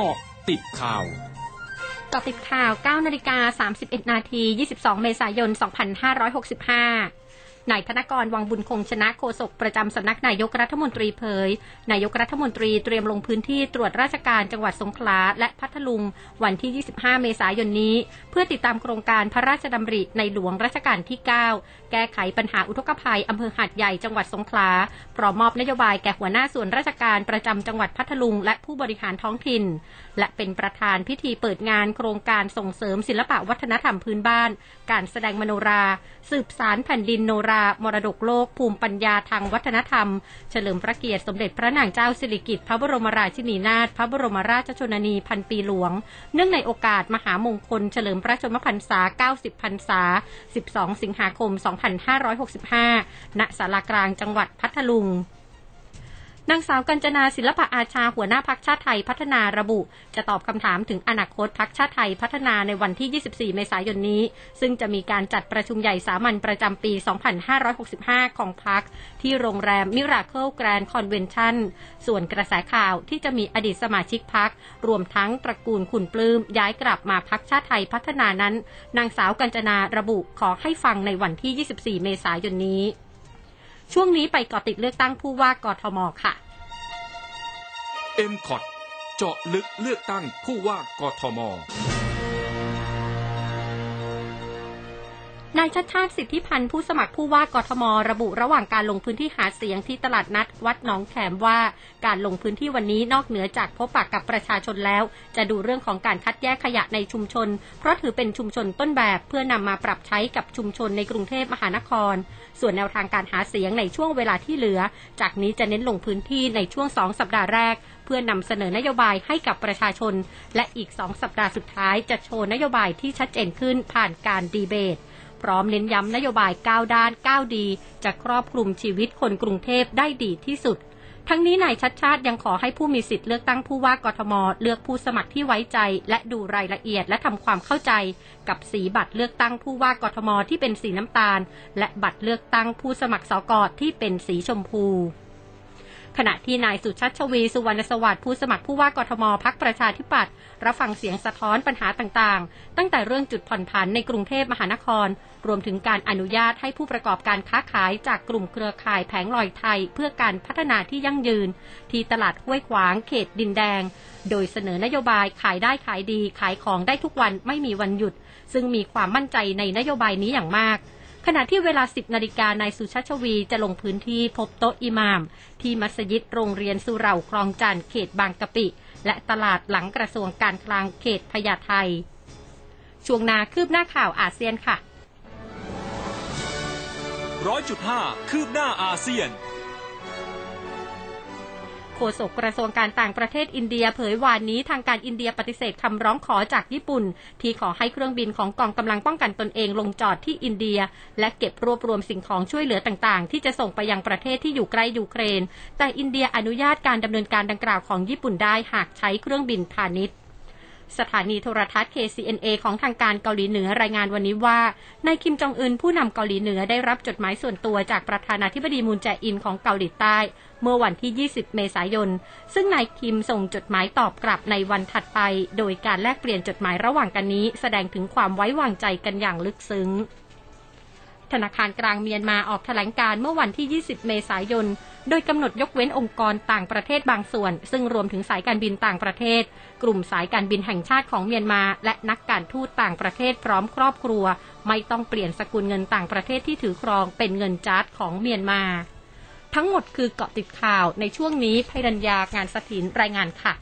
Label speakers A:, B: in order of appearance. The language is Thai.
A: เกาะติดข่าว
B: เกาะติดข่าว9นาฬิกา31นาที22 เมษายน 2565 นายธนกรวังบุญคงชนะโฆษกประจำสำนักนายกรัฐมนตรีเผย นายกรัฐมนตรีเตรียมลงพื้นที่ตรวจราชการจังหวัดสงขลาและพัทลุง วันที่ 25 เมษายนนี้ เพื่อติดตามโครงการพระราชดำริในหลวงรัชกาลที่ 9 แก้ไขปัญหาอุทกภัยอำเภอหาดใหญ่จังหวัดสงขลาพร้อมมอบนโยบายแก่หัวหน้าส่วนราชการประจำจังหวัดพัทลุง และผู้บริหารท้องถิ่น และเป็นประธานพิธีเปิดงานโครงการส่งเสริมศิลปะวัฒนธรรมพื้นบ้าน การแสดงมโนรา สืบสารแผ่นดินโนรามรดกโลกภูมิปัญญาทางวัฒนธรรม เฉลิมพระเกียรติสมเด็จพระนางเจ้าสิริกิติ์พระบรมราชินีนาถพระบรมราชชนนีพันปีหลวง เนื่องในโอกาสมหามงคล เฉลิมพระชนมพรรษา 90 พรรษา 12 สิงหาคม 2565 ณ ศาลากลางจังหวัดพัทลุง นางสาวกัญจนาศิลปะอาชาหัวหน้าพักชาติไทยพัฒนาระบุ จะตอบคำถามถึงอนาคตพักชาติไทยพัฒนาในวันที่ 24 เมษายนนี้ ซึ่งจะมีการจัดประชุมใหญ่สามัญประจำปี 2565 ของพักที่โรงแรมมิราเคิลแกรนด์คอนเวนชั่น ส่วนกระแสข่าวที่จะมีอดีตสมาชิกพักรวมทั้งตระกูลขุนปลื้มย้ายกลับมาพักชาติไทยพัฒนานั้น นางสาวกัญจนาระบุขอให้ฟังในวันที่ 24 เมษายนนี้ ช่วงนี้ไปเกาะติดเลือกตั้งผู้ว่ากทมค่ะ
A: m c o t เจาะลึกเลือกตั้งผู้ว่ากทม
B: นายชัดชาติสิทธิพันธ์ผู้สมัครผู้ว่ากทม ระบุระหว่างการลงพื้นที่หาเสียงที่ตลาดนัดวัดหนองแขมว่าการลงพื้นที่วันนี้นอกเหนือจากพบปะกกับประชาชนแล้ว จะดูเรื่องของการคัดแยกขยะในชุมชน เพราะถือเป็นชุมชนต้นแบบเพื่อนำมาปรับใช้กับชุมชนในกรุงเทพมหานคร ส่วนแนวทางการหาเสียงในช่วงเวลาที่เหลือ จากนี้จะเน้นลงพื้นที่ในช่วงสองสัปดาห์แรก เพื่อนำเสนอนโยบายให้กับประชาชน และอีกสองสัปดาห์สุดท้ายจะโชว์นโยบายที่ชัดเจนขึ้นผ่านการดีเบต พร้อมเน้นย้ำนโยบาย 9 ด้าน 9 ดี จะครอบคลุมชีวิตคนกรุงเทพได้ดีที่สุด ทั้งนี้นายชัดชาติยังขอให้ผู้มีสิทธิ์เลือกตั้งผู้ว่ากทม เลือกผู้สมัครที่ไว้ใจ และดูรายละเอียดและทำความเข้าใจ กับสีบัตรเลือกตั้งผู้ว่ากทมที่เป็นสีน้ำตาล และบัตรเลือกตั้งผู้สมัครสกอที่เป็นสีชมพู ขณะที่นายสุชัชวีสุวรรณสวัสดิ์ผู้สมัครผู้ว่ากทมพักประชาธิปัตย์รับฟังเสียงสะท้อนปัญหาต่างๆ ตั้งแต่เรื่องจุดผ่อนผันในกรุงเทพมหานคร รวมถึงการอนุญาตให้ผู้ประกอบการค้าขายจากกลุ่มเครือข่ายแผงลอยไทย เพื่อการพัฒนาที่ยั่งยืน ที่ตลาดห้วยขวางเขตดินแดง โดยเสนอนโยบายขายได้ขายดี ขายของได้ทุกวันไม่มีวันหยุด ซึ่งมีความมั่นใจในนโยบายนี้อย่างมาก ขณะที่เวลา 10 นาฬิกานายสุชาชวีจะลงพื้นที่พบโต๊ะอิหมาม ที่มัสยิดโรงเรียนสุเหร่าคลองจันเขตบางกะปิ และตลาดหลังกระทรวงการคลังเขตพญาไทช่วงนาคืบหน้าข่าวอาเซียนค่ะ
A: ร้อยจุดห้าคืบหน้าอาเซียน
B: โฆษกกระทรวงการต่างประเทศอินเดียเผยวานนี้ทางการอินเดียปฏิเสธคำร้องขอจากญี่ปุ่น ที่ขอให้เครื่องบินของกองกำลังป้องกันตนเองลงจอดที่อินเดีย และเก็บรวบรวมสิ่งของช่วยเหลือต่างๆ ที่จะส่งไปยังประเทศที่อยู่ใกล้ยูเครน แต่อินเดียอนุญาตการดำเนินการดังกล่าวของญี่ปุ่นได้หากใช้เครื่องบินพาณิชย์ สถานีโทรทัศน์ KCNA ของทางการเกาหลีเหนือรายงานวันนี้ว่า นายคิมจองอึนผู้นำเกาหลีเหนือได้รับจดหมายส่วนตัวจากประธานาธิบดีมูนแจอินของเกาหลีใต้ เมื่อวันที่ 20 เมษายน ซึ่งนายคิมส่งจดหมายตอบกลับในวันถัดไป โดยการแลกเปลี่ยนจดหมายระหว่างกันนี้ แสดงถึงความไว้วางใจกันอย่างลึกซึ้ง ธนาคารกลางเมียนมาออกแถลงการเมื่อวันที่ 20 เมษายน โดยกำหนดยกเว้นองค์กรต่างประเทศบางส่วน ซึ่งรวมถึงสายการบินต่างประเทศ กลุ่มสายการบินแห่งชาติของเมียนมา และนักการทูตต่างประเทศพร้อมครอบครัว ไม่ต้องเปลี่ยนสกุลเงินต่างประเทศที่ถือครองเป็นเงินจาร์ดของเมียนมา ทั้งหมดคือเกาะติดข่าวในช่วงนี้ภัยรัญญางานสถินรายงานค่ะ